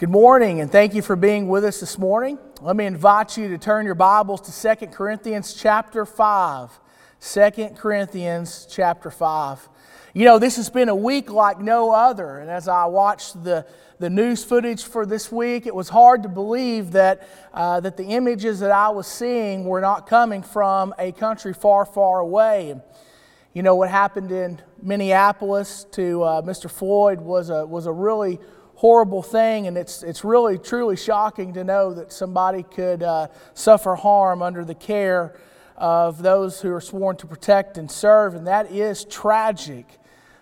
Good morning, and thank you for being with us this morning. Let me invite you to turn your Bibles to 2 Corinthians chapter 5. 2 Corinthians chapter 5. You know, this has been a week like no other, and as I watched the, the news footage for this week, it was hard to believe that, uh, that the images that I was seeing were not coming from a country far, far away. You know, what happened in Minneapolis to uh, Mr. Floyd was a, was a really horrible thing, and it's, it's really, truly shocking to know that somebody could uh, suffer harm under the care of those who are sworn to protect and serve, and that is tragic.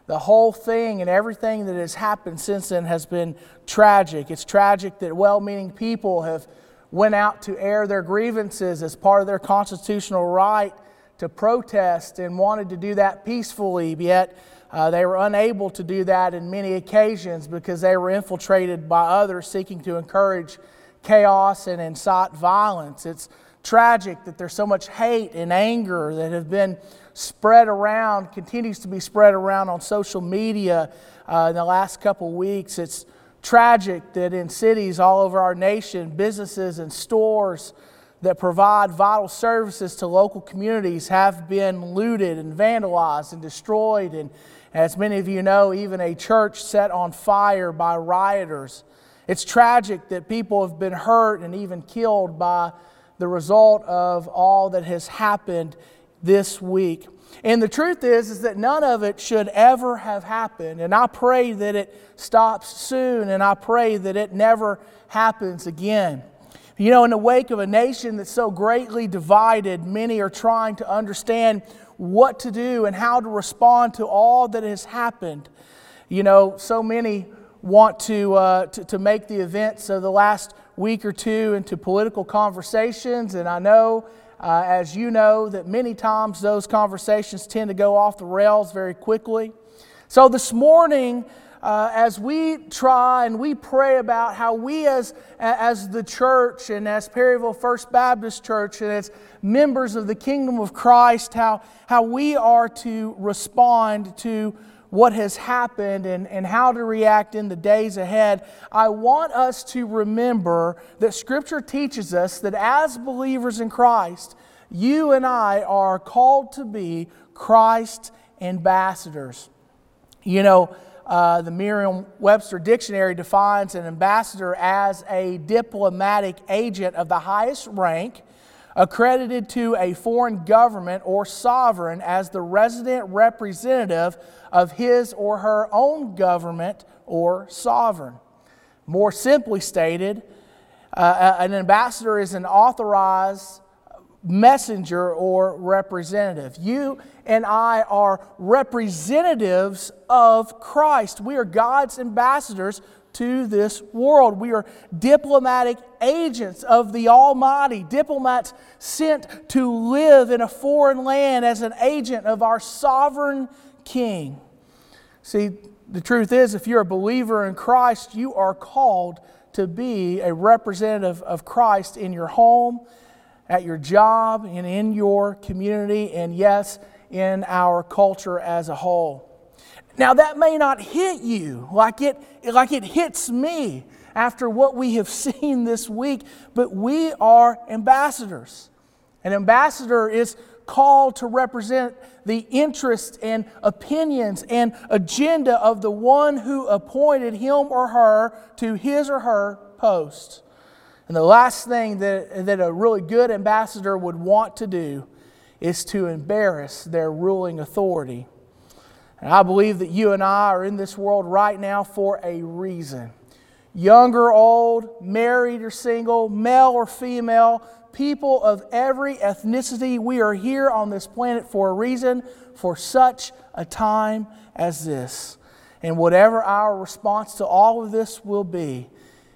The whole thing and everything that has happened since then has been tragic. It's tragic that well-meaning people have went out to air their grievances as part of their constitutional right to protest and wanted to do that peacefully, yet uh, they were unable to do that in many occasions because they were infiltrated by others seeking to encourage chaos and incite violence. It's tragic that there's so much hate and anger that have been spread around, continues to be spread around on social media uh, in the last couple weeks. It's tragic that in cities all over our nation, businesses and stores that provide vital services to local communities have been looted and vandalized and destroyed and as many of you know, even a church set on fire by rioters. It's tragic that people have been hurt and even killed by the result of all that has happened this week. And the truth is is that none of it should ever have happened. And I pray that it stops soon and I pray that it never happens again. You know, in the wake of a nation that's so greatly divided, many are trying to understand what to do and how to respond to all that has happened. You know, so many want to, uh, to, to, make the events of the last week or two into political conversations, and I know, uh, as you know, that many times those conversations tend to go off the rails very quickly. So this morning, uh, as we try and we pray about how we as, as the church and as Perryville First Baptist Church and as members of the kingdom of Christ, how, how we are to respond to what has happened and, and how to react in the days ahead, I want us to remember that Scripture teaches us that as believers in Christ, you and I are called to be Christ ambassadors. You know, uh, the Merriam Webster Dictionary defines an ambassador as a diplomatic agent of the highest rank accredited to a foreign government or sovereign as the resident representative of his or her own government or sovereign. More simply stated, uh, an ambassador is an authorized messenger or representative. You and I are representatives of Christ. We are God's ambassadors to this world. We are diplomatic agents of the Almighty, diplomats sent to live in a foreign land as an agent of our sovereign King. See, the truth is, if you're a believer in Christ, you are called to be a representative of Christ in your home at your job and in your community, and yes, in our culture as a whole. Now, that may not hit you like it, like it hits me after what we have seen this week, but we are ambassadors. An ambassador is called to represent the interests and opinions and agenda of the one who appointed him or her to his or her post. And the last thing that, that a really good ambassador would want to do is to embarrass their ruling authority. And I believe that you and I are in this world right now for a reason. Young or old, married or single, male or female, people of every ethnicity, we are here on this planet for a reason, for such a time as this. And whatever our response to all of this will be,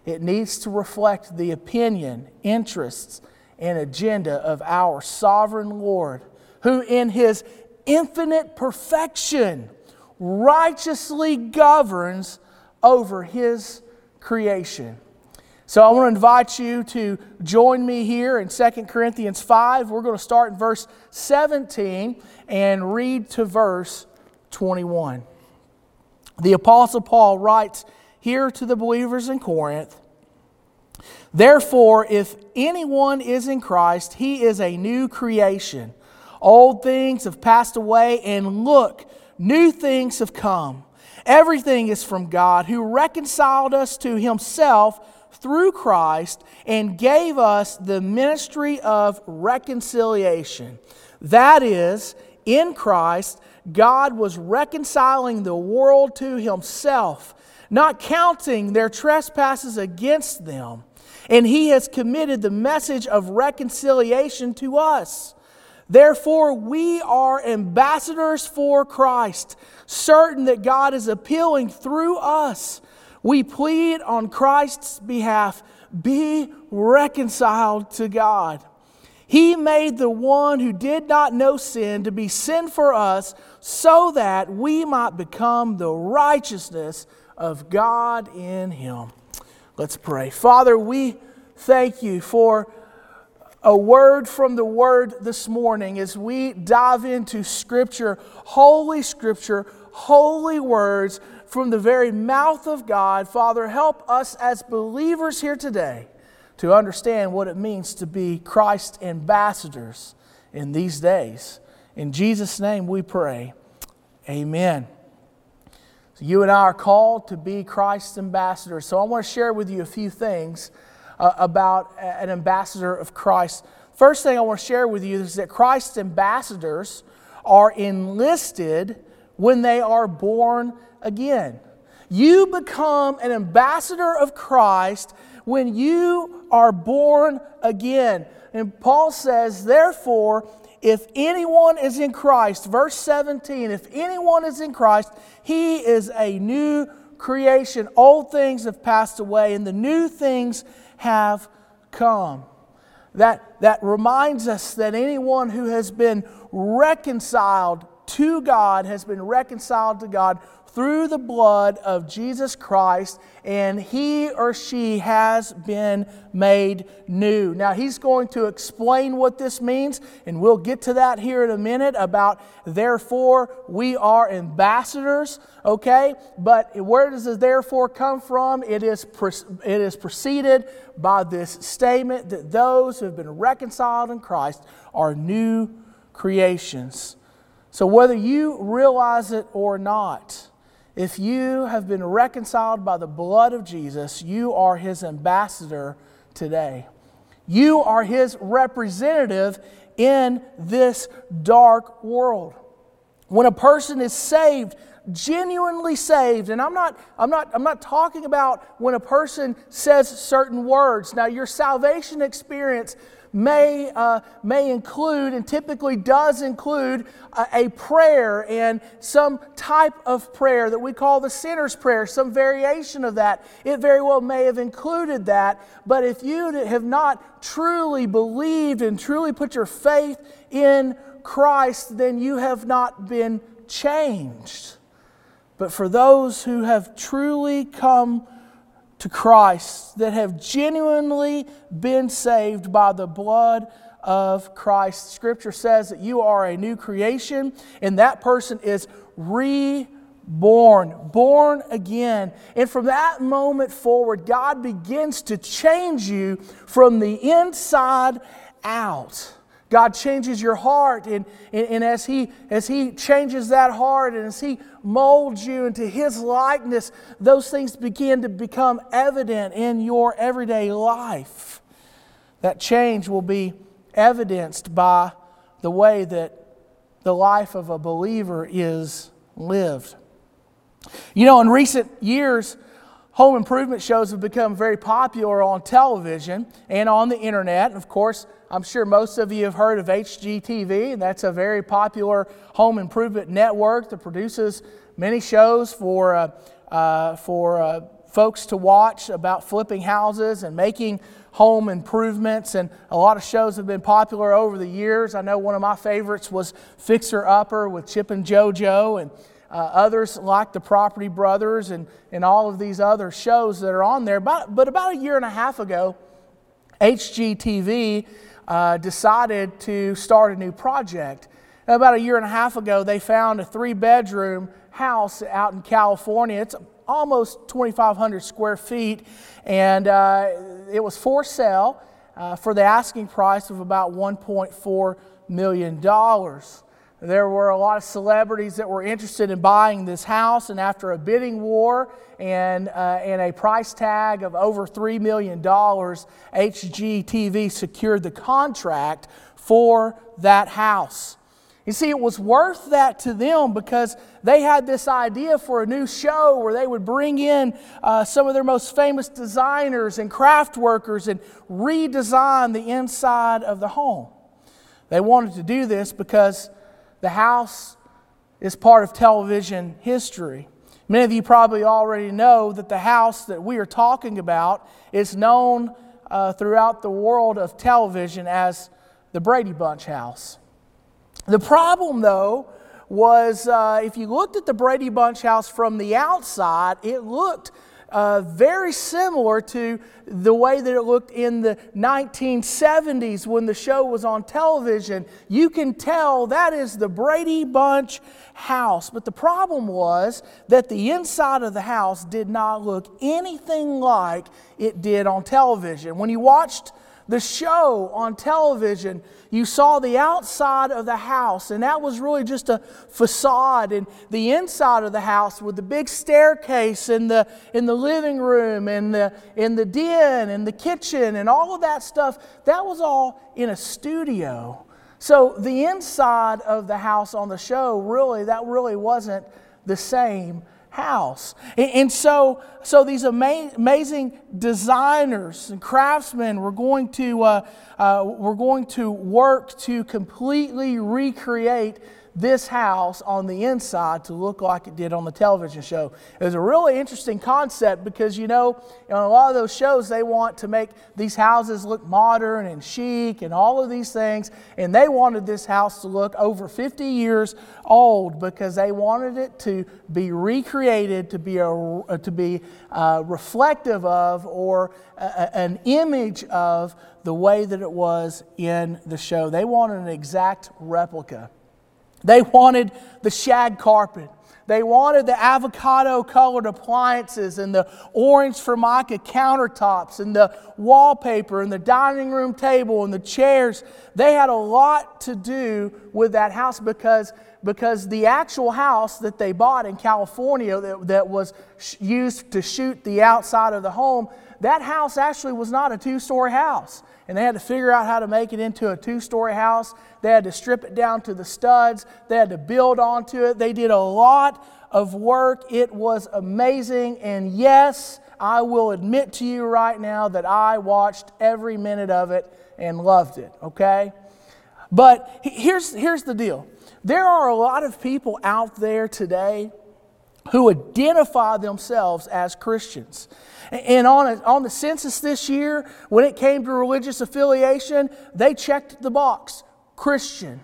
it needs to reflect the opinion, interests, and agenda of our sovereign Lord, who in his infinite perfection righteously governs over his creation. So I want to invite you to join me here in 2 Corinthians 5. We're going to start in verse 17 and read to verse 21. The Apostle Paul writes, here to the believers in Corinth Therefore, if anyone is in Christ, he is a new creation. Old things have passed away, and look, new things have come. Everything is from God, who reconciled us to himself through Christ and gave us the ministry of reconciliation. That is, in Christ, God was reconciling the world to himself, not counting their trespasses against them. And he has committed the message of reconciliation to us. Therefore, we are ambassadors for Christ, certain that God is appealing through us. We plead on Christ's behalf be reconciled to God. He made the one who did not know sin to be sin for us so that we might become the righteousness of God in him. Let's pray. Father, we thank you for a word from the Word this morning as we dive into Scripture, Holy Scripture, holy words from the very mouth of God. Father, help us as believers here today to understand what it means to be Christ ambassadors in these days. In Jesus' name we pray. Amen. So you and I are called to be Christ's ambassadors. So I want to share with you a few things uh, about an ambassador of Christ. First thing I want to share with you is that Christ's ambassadors are enlisted when they are born again. You become an ambassador of Christ when you are born again. And Paul says, therefore, if anyone is in Christ, verse 17, if anyone is in Christ, he is a new creation. Old things have passed away, and the new things have come. That, that reminds us that anyone who has been reconciled to God has been reconciled to God through the blood of Jesus Christ, and he or she has been made new. Now, he's going to explain what this means, and we'll get to that here in a minute about therefore we are ambassadors, okay? But where does the therefore come from? It is, it is preceded by this statement that those who have been reconciled in Christ are new creations. So, whether you realize it or not, if you have been reconciled by the blood of Jesus, you are his ambassador today. You are his representative in this dark world. When a person is saved, genuinely saved, and I'm not, I'm not, I'm not talking about when a person says certain words. Now, your salvation experience may, uh, may include and typically does include a, a prayer and some type of prayer that we call the sinner's prayer, some variation of that. It very well may have included that, but if you have not truly believed and truly put your faith in Christ, then you have not been changed. But for those who have truly come to Christ, that have genuinely been saved by the blood of Christ. Scripture says that you are a new creation, and that person is reborn, born again. And from that moment forward, God begins to change you from the inside out. God changes your heart, and, and, and, as, he, as He changes that heart and as He molds you into His likeness, those things begin to become evident in your everyday life. That change will be evidenced by the way that the life of a believer is lived. You know, in recent years, home improvement shows have become very popular on television and on the internet. And of course, I'm sure most of you have heard of HGTV, and that's a very popular home improvement network that produces many shows for, uh, uh, for uh, folks to watch about flipping houses and making home improvements. And a lot of shows have been popular over the years. I know one of my favorites was Fixer Upper with Chip and JoJo, and uh, others like the Property Brothers, and, and all of these other shows that are on there. But, but about a year and a half ago, HGTV uh, decided to start a new project. About a year and a half ago, they found a three bedroom house out in California. It's almost 2,500 square feet, and uh, it was for sale uh, for the asking price of about $1.4 million. There were a lot of celebrities that were interested in buying this house, and after a bidding war and, uh, and a price tag of over $3 million, HGTV secured the contract for that house. You see, it was worth that to them because they had this idea for a new show where they would bring in uh, some of their most famous designers and craft workers and redesign the inside of the home. They wanted to do this because the house is part of television history. Many of you probably already know that the house that we are talking about is known uh, throughout the world of television as the Brady Bunch house. The problem, though, was uh, if you looked at the Brady Bunch house from the outside, it looked uh, very similar to the way that it looked in the 1970s when the show was on television. You can tell that is the Brady Bunch house. But the problem was that the inside of the house did not look anything like it did on television. When you watched the show on television, you saw the outside of the house, and that was really just a facade. And the inside of the house with the big staircase in the, in the living room and the, in the den and the kitchen and all of that stuff, that was all in a studio. So the inside of the house on the show, really, that really wasn't the same house. And, so, so these ama- amazing designers and craftsmen were going to, uh, uh, were going to work to completely recreate this house on the inside to look like it did on the television show. It was a really interesting concept because, you know, on a lot of those shows, they want to make these houses look modern and chic and all of these things. And they wanted this house to look over 50 years old because they wanted it to be recreated, to be, a, to be uh, reflective of or a, an image of the way that it was in the show. They wanted an exact replica. They wanted the shag carpet. They wanted the avocado colored appliances and the orange formica countertops and the wallpaper and the dining room table and the chairs. They had a lot to do with that house because, because the actual house that they bought in California that, that was used to shoot the outside of the home, that house actually was not a two story house and they had to figure out how to make it into a two story house. They had to strip it down to the studs, they had to build onto it. They did a lot of work. It was amazing. And yes, I will admit to you right now that I watched every minute of it and loved it, okay? But here's, here's the deal there are a lot of people out there today who identify themselves as Christians. And on, a, on the census this year, when it came to religious affiliation, they checked the box Christian.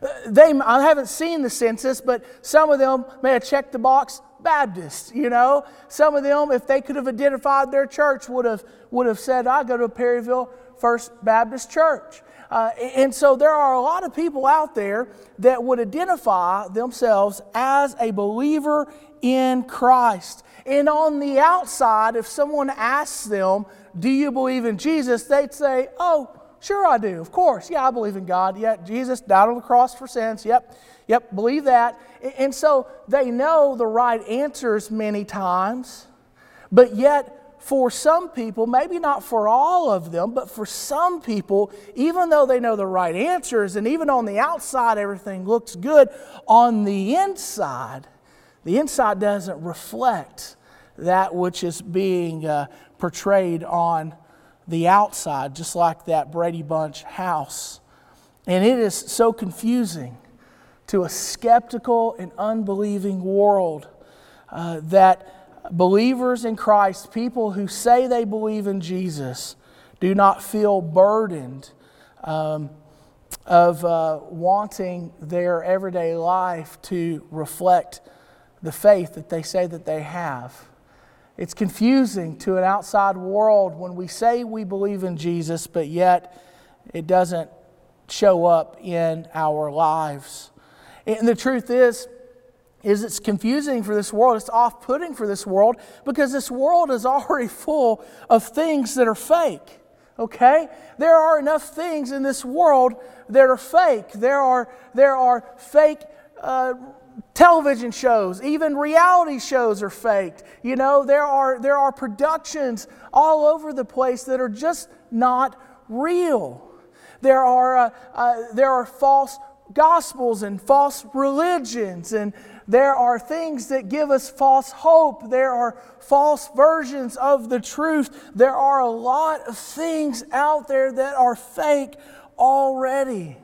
Uh, they, I haven't seen the census, but some of them may have checked the box Baptist, you know. Some of them, if they could have identified their church, would have, would have said, I go to Perryville First Baptist Church. Uh, and so there are a lot of people out there that would identify themselves as a believer in Christ. And on the outside, if someone asks them, Do you believe in Jesus? they'd say, Oh, sure I do. Of course. Yeah, I believe in God. Yeah, Jesus died on the cross for sins. Yep, yep, believe that. And so they know the right answers many times, but yet, for some people, maybe not for all of them, but for some people, even though they know the right answers, and even on the outside everything looks good, on the inside, the inside doesn't reflect that which is being uh, portrayed on the outside, just like that Brady Bunch house. And it is so confusing to a skeptical and unbelieving world uh, that believers in Christ, people who say they believe in Jesus, do not feel burdened um, of uh, wanting their everyday life to reflect the faith that they say that they have. It's confusing to an outside world when we say we believe in Jesus, but yet it doesn't show up in our lives. And the truth is, is it's confusing for this world, it's off putting for this world because this world is already full of things that are fake. Okay? There are enough things in this world that are fake. There are, there are fake uh, television shows, even reality shows are faked. You know, there are, there are productions all over the place that are just not real. There are, uh, uh, there are false gospels and false religions, and there are things that give us false hope. There are false versions of the truth. There are a lot of things out there that are fake already.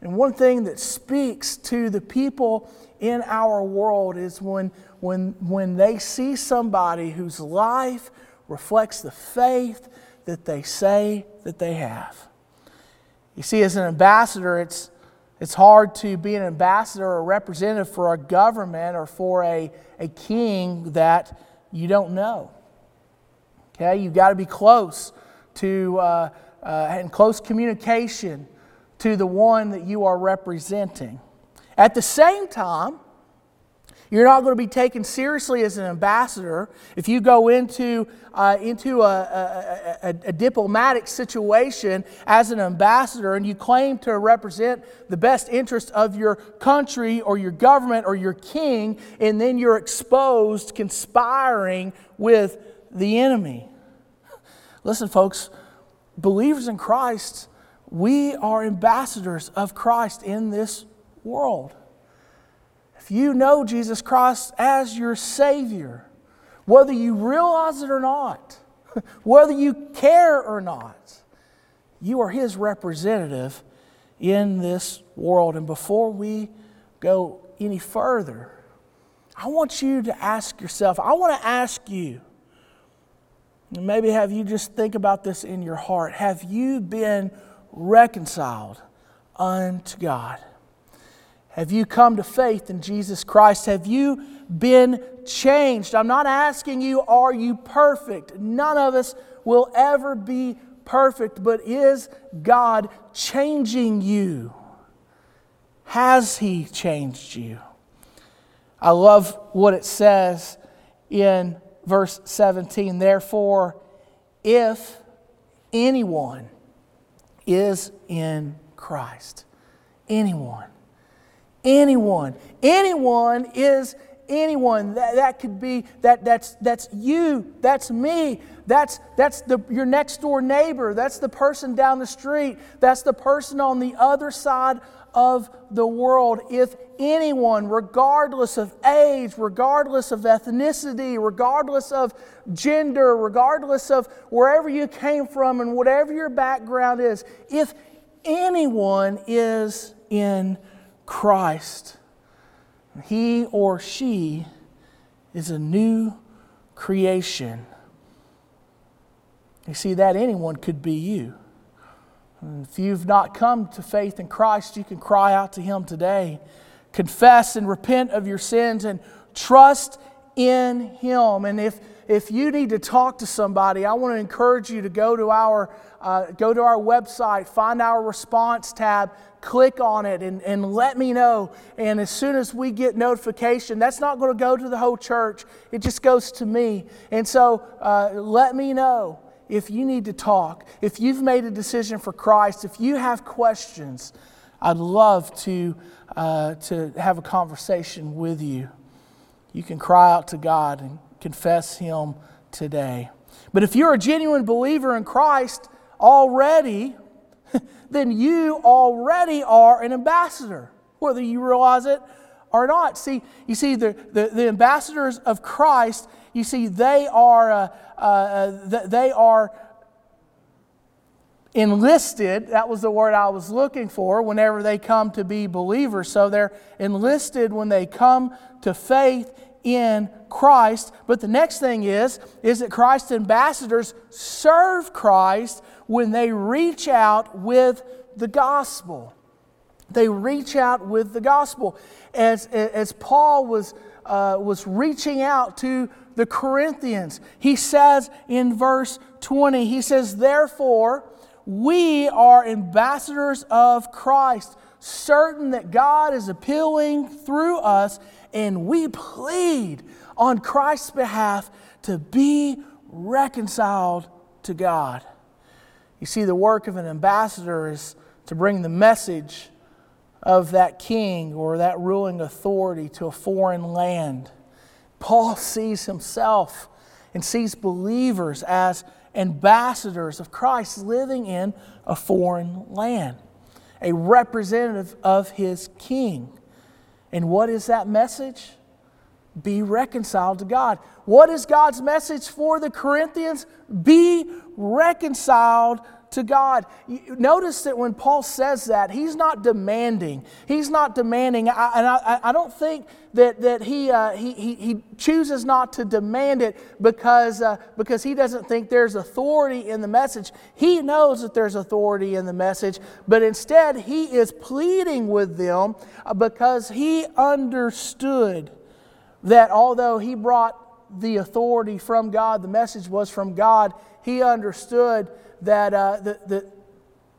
And one thing that speaks to the people in our world is when, when, when they see somebody whose life reflects the faith that they say that they have. You see, as an ambassador, it's, it's hard to be an ambassador or representative for a government or for a, a king that you don't know. Okay, you've got to be close to, uh, uh, in close communication to the one that you are representing. At the same time, you're not going to be taken seriously as an ambassador if you go into, uh, into a, a, a, a, diplomatic situation as an ambassador and you claim to represent the best interest of your country or your government or your king, and then you're exposed conspiring with the enemy. Listen, folks, believers in Christ, we are ambassadors of Christ in this world. If you know Jesus Christ as your Savior, whether you realize it or not, whether you care or not, you are His representative in this world. And before we go any further, I want you to ask yourself, I want to ask you, maybe have you just think about this in your heart. Have you been reconciled unto God? Have you come to faith in Jesus Christ? Have you been changed? I'm not asking you, are you perfect? None of us will ever be perfect, but is God changing you? Has He changed you? I love what it says in verse 17. Therefore, if anyone is in Christ, anyone, anyone. Anyone is anyone. That, that could be that that's that's you, that's me, that's that's the your next door neighbor, that's the person down the street, that's the person on the other side of the world. If anyone, regardless of age, regardless of ethnicity, regardless of gender, regardless of wherever you came from and whatever your background is, if anyone is in Christ, he or she is a new creation. You see, that anyone could be you. if you've not come to faith in Christ, you can cry out to Him today. Confess and repent of your sins and trust in Him. And if, if you need to talk to somebody, I want to encourage you to go to our, uh, go to our website, find our response tab, click on it and, and let me know. And as soon as we get notification, that's not going to go to the whole church, it just goes to me. And so uh, let me know if you need to talk, if you've made a decision for Christ, if you have questions. I'd love to, uh, to have a conversation with you. You can cry out to God and confess Him today. But if you're a genuine believer in Christ already, then you already are an ambassador, whether you realize it or not. See, you see, the, the, the ambassadors of Christ, you see, they are, uh, uh, they are enlisted. That was the word I was looking for whenever they come to be believers. So they're enlisted when they come to faith in Christ. But the next thing is, is that Christ's ambassadors serve Christ when they reach out with the gospel. They reach out with the gospel. As, as Paul was, uh, was reaching out to the Corinthians, he says in verse 20, he says, Therefore, we are ambassadors of Christ, certain that God is appealing through us and we plead on Christ's behalf to be reconciled to God. You see, the work of an ambassador is to bring the message of that king or that ruling authority to a foreign land. Paul sees himself and sees believers as ambassadors of Christ living in a foreign land, a representative of his king. And what is that message? Be reconciled to God. What is God's message for the Corinthians? Be reconciled to God. Notice that when Paul says that, he's not demanding. He's not demanding, and I, I, don't think that, that he, uh, he, he, he, chooses not to demand it because, uh, because he doesn't think there's authority in the message. He knows that there's authority in the message, but instead he is pleading with them because he understood that although he brought the authority from God, the message was from God, he understood that, uh, that, that,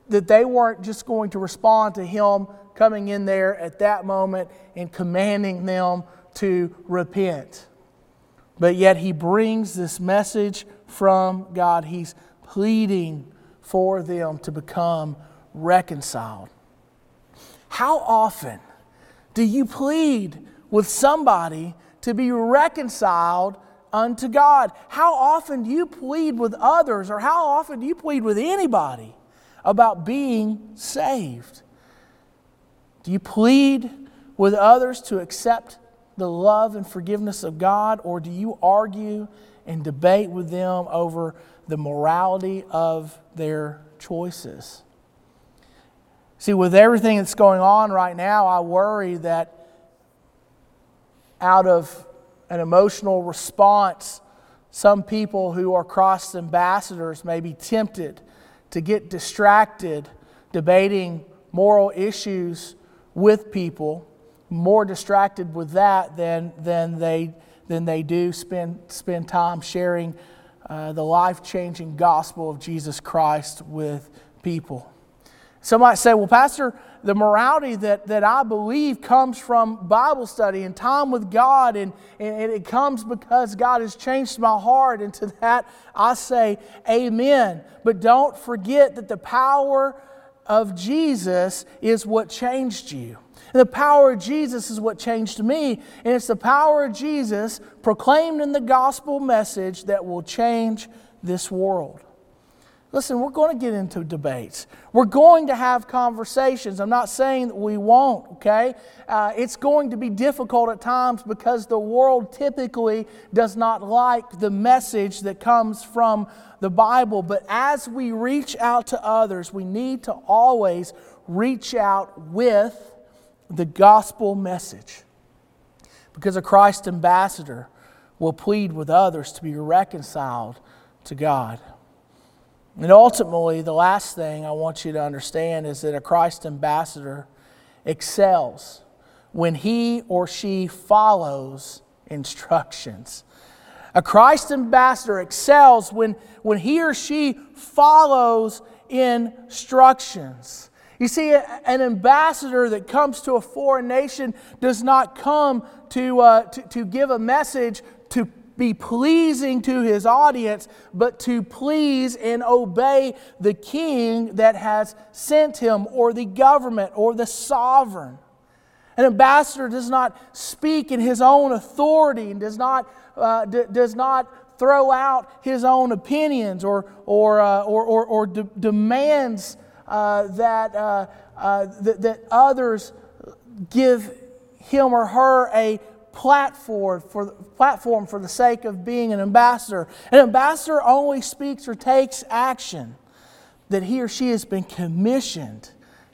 that they weren't just going to respond to him coming in there at that moment and commanding them to repent. But yet he brings this message from God. He's pleading for them to become reconciled. How often do you plead with somebody to be reconciled unto God. How often do you plead with others, or how often do you plead with anybody about being saved? Do you plead with others to accept the love and forgiveness of God, or do you argue and debate with them over the morality of their choices? See, with everything that's going on right now, I worry that out of an emotional response, some people who are Christ's ambassadors may be tempted to get distracted debating moral issues with people, more distracted with that than, than, they, than they do spend, spend time sharing uh, the life changing gospel of Jesus Christ with people. Some might say, well, Pastor, the morality that, that I believe comes from Bible study and time with God, and, and it comes because God has changed my heart. And to that, I say, Amen. But don't forget that the power of Jesus is what changed you. And the power of Jesus is what changed me. And it's the power of Jesus proclaimed in the gospel message that will change this world. Listen, we're going to get into debates. We're going to have conversations. I'm not saying that we won't, okay? Uh, it's going to be difficult at times because the world typically does not like the message that comes from the Bible. But as we reach out to others, we need to always reach out with the gospel message. Because a Christ ambassador will plead with others to be reconciled to God. And ultimately, the last thing I want you to understand is that a Christ ambassador excels when he or she follows instructions. A Christ ambassador excels when, when he or she follows instructions. You see, an ambassador that comes to a foreign nation does not come to, uh, to, to give a message to be pleasing to his audience, but to please and obey the king that has sent him, or the government, or the sovereign. An ambassador does not speak in his own authority and does not, uh, d- does not throw out his own opinions or, or, uh, or, or, or de- demands uh, that, uh, uh, that, that others give him or her a platform for, platform for the sake of being an ambassador. An ambassador only speaks or takes action that he or she has been commissioned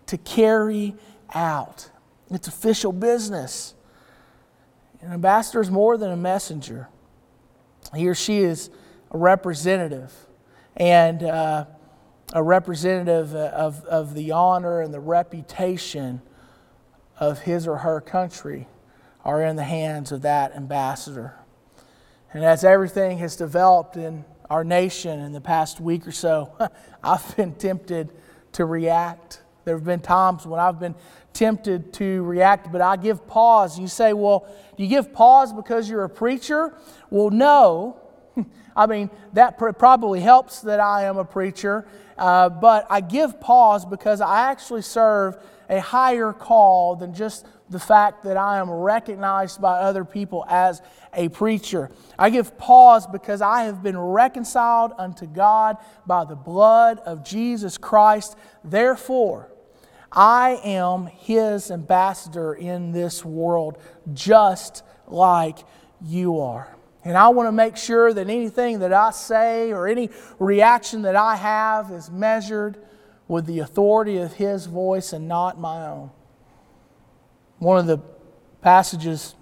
to carry out. It's official business. An ambassador is more than a messenger, he or she is a representative and uh, a representative of, of the honor and the reputation of his or her country are in the hands of that ambassador. And as everything has developed in our nation in the past week or so, I've been tempted to react There have been times when I've been tempted to react, but I give pause. You say, well, you give pause because you're a preacher? Well, no. I mean, that probably helps that I am a preacher, uh, but I give pause because I actually serve a higher call than just the fact that I am recognized by other people as a preacher. I give pause because I have been reconciled unto God by the blood of Jesus Christ. Therefore, I am his ambassador in this world, just like you are. And I want to make sure that anything that I say or any reaction that I have is measured with the authority of his voice and not my own. One of the passages,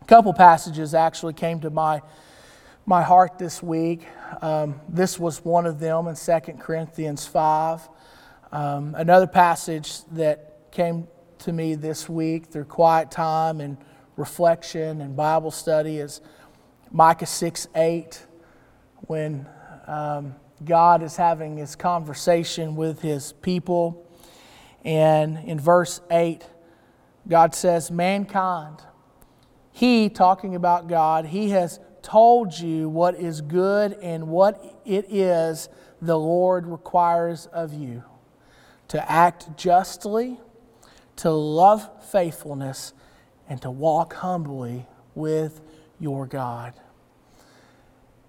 a couple passages actually came to my, my heart this week. Um, this was one of them in 2 Corinthians 5. Um, another passage that came to me this week through quiet time and reflection and Bible study is Micah 6 8, when um, God is having his conversation with his people. And in verse 8, God says, Mankind, He, talking about God, He has told you what is good and what it is the Lord requires of you to act justly, to love faithfulness, and to walk humbly with your God.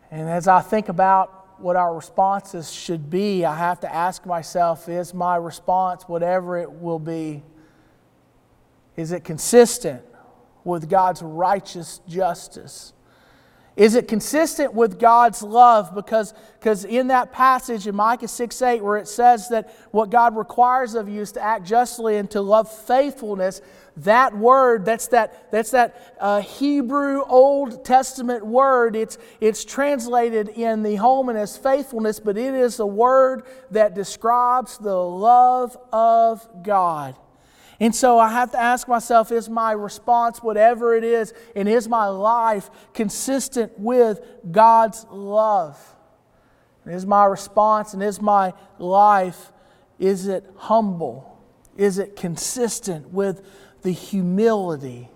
And as I think about what our responses should be, I have to ask myself is my response, whatever it will be, is it consistent with God's righteous justice? Is it consistent with God's love? Because, because in that passage in Micah 6 8, where it says that what God requires of you is to act justly and to love faithfulness, that word, that's that, that's that uh, Hebrew Old Testament word. It's, it's translated in the Holman as faithfulness, but it is a word that describes the love of God. And so I have to ask myself is my response, whatever it is, and is my life consistent with God's love? And is my response and is my life, is it humble? Is it consistent with the humility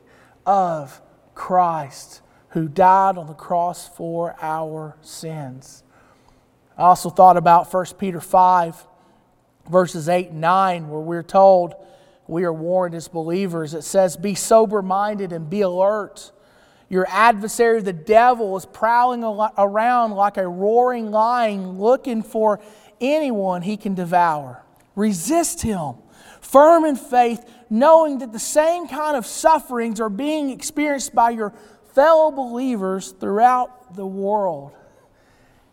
of Christ who died on the cross for our sins? I also thought about 1 Peter 5, verses 8 and 9, where we're told, we are warned as believers. It says, Be sober minded and be alert. Your adversary, the devil, is prowling around like a roaring lion looking for anyone he can devour. Resist him, firm in faith, knowing that the same kind of sufferings are being experienced by your fellow believers throughout the world.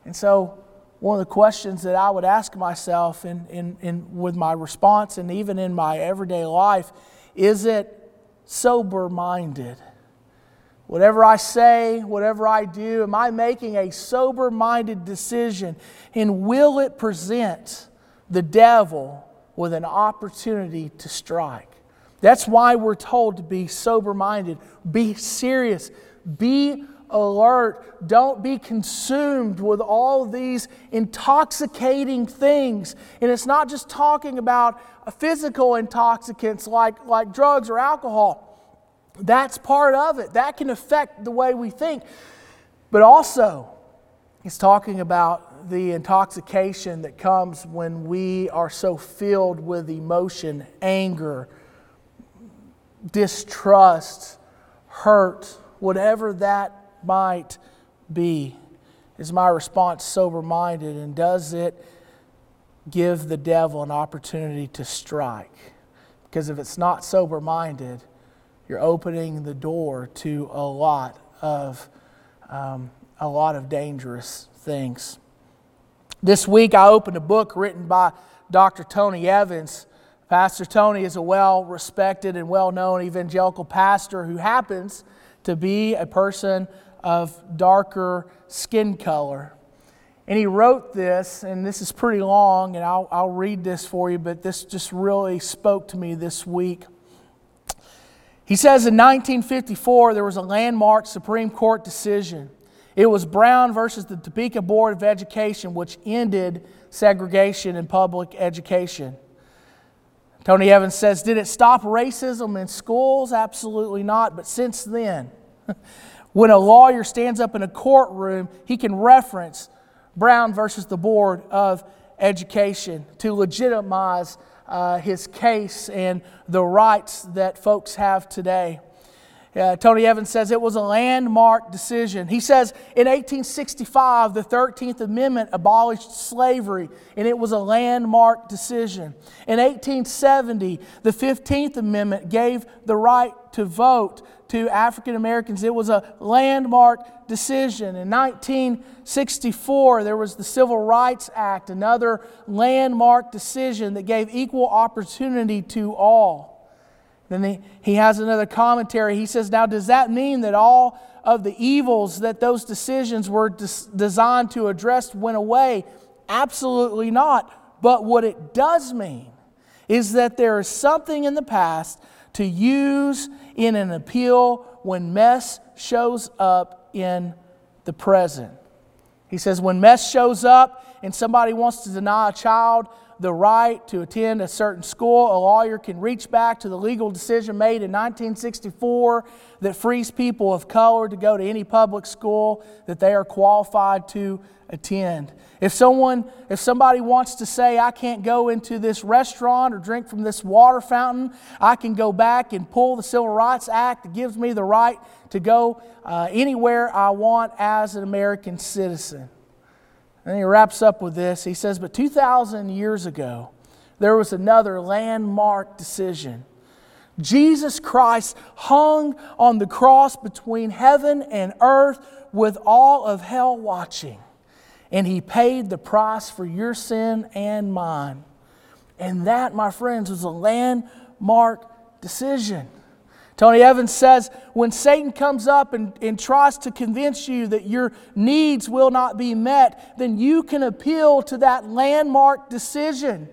And so, one of the questions that I would ask myself in, in, in, with my response and even in my everyday life is it sober minded? Whatever I say, whatever I do, am I making a sober minded decision? And will it present the devil with an opportunity to strike? That's why we're told to be sober minded, be serious, be alert. Don't be consumed with all these intoxicating things. And it's not just talking about physical intoxicants like, like drugs or alcohol. That's part of it. That can affect the way we think. But also, it's talking about the intoxication that comes when we are so filled with emotion, anger, distrust, hurt, whatever that might be. Is my response sober minded and does it give the devil an opportunity to strike? Because if it's not sober minded, you're opening the door to a lot of um, a lot of dangerous things. This week, I opened a book written by Dr. Tony Evans. Pastor Tony is a well respected and well known evangelical pastor who happens to be a person of darker skin color. And he wrote this, and this is pretty long, and I'll, I'll read this for you, but this just really spoke to me this week. He says in 1954, there was a landmark Supreme Court decision. It was Brown versus the Topeka Board of Education, which ended segregation in public education. Tony Evans says, Did it stop racism in schools? Absolutely not. But since then, when a lawyer stands up in a courtroom, he can reference Brown versus the Board of Education to legitimize uh, his case and the rights that folks have today. Uh, Tony Evans says it was a landmark decision. He says in 1865, the 13th Amendment abolished slavery, and it was a landmark decision. In 1870, the 15th Amendment gave the right to vote to African Americans. It was a landmark decision. In 1964, there was the Civil Rights Act, another landmark decision that gave equal opportunity to all. Then he, he has another commentary. He says, Now, does that mean that all of the evils that those decisions were des- designed to address went away? Absolutely not. But what it does mean is that there is something in the past to use in an appeal when mess shows up in the present. He says, when mess shows up and somebody wants to deny a child the right to attend a certain school, a lawyer can reach back to the legal decision made in 1964 that frees people of color to go to any public school that they are qualified to attend. If someone if somebody wants to say I can't go into this restaurant or drink from this water fountain, I can go back and pull the Civil Rights Act that gives me the right to go uh, anywhere I want as an American citizen. And he wraps up with this. He says, But 2,000 years ago, there was another landmark decision. Jesus Christ hung on the cross between heaven and earth with all of hell watching. And he paid the price for your sin and mine. And that, my friends, was a landmark decision. Tony Evans says when Satan comes up and, and tries to convince you that your needs will not be met, then you can appeal to that landmark decision.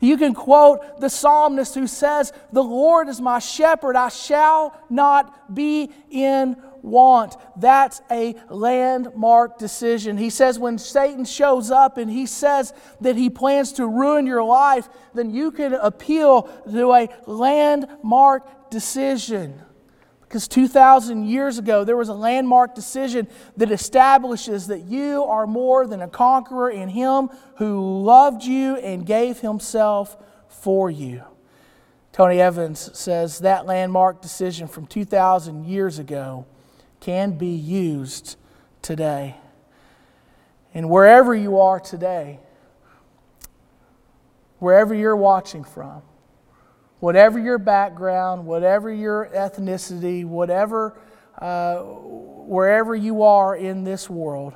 You can quote the psalmist who says, The Lord is my shepherd, I shall not be in want. That's a landmark decision. He says, when Satan shows up and he says that he plans to ruin your life, then you can appeal to a landmark decision. Because 2,000 years ago, there was a landmark decision that establishes that you are more than a conqueror in Him who loved you and gave Himself for you. Tony Evans says that landmark decision from 2,000 years ago can be used today. And wherever you are today, wherever you're watching from, whatever your background, whatever your ethnicity, whatever, uh, wherever you are in this world,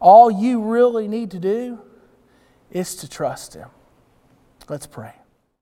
all you really need to do is to trust Him. Let's pray.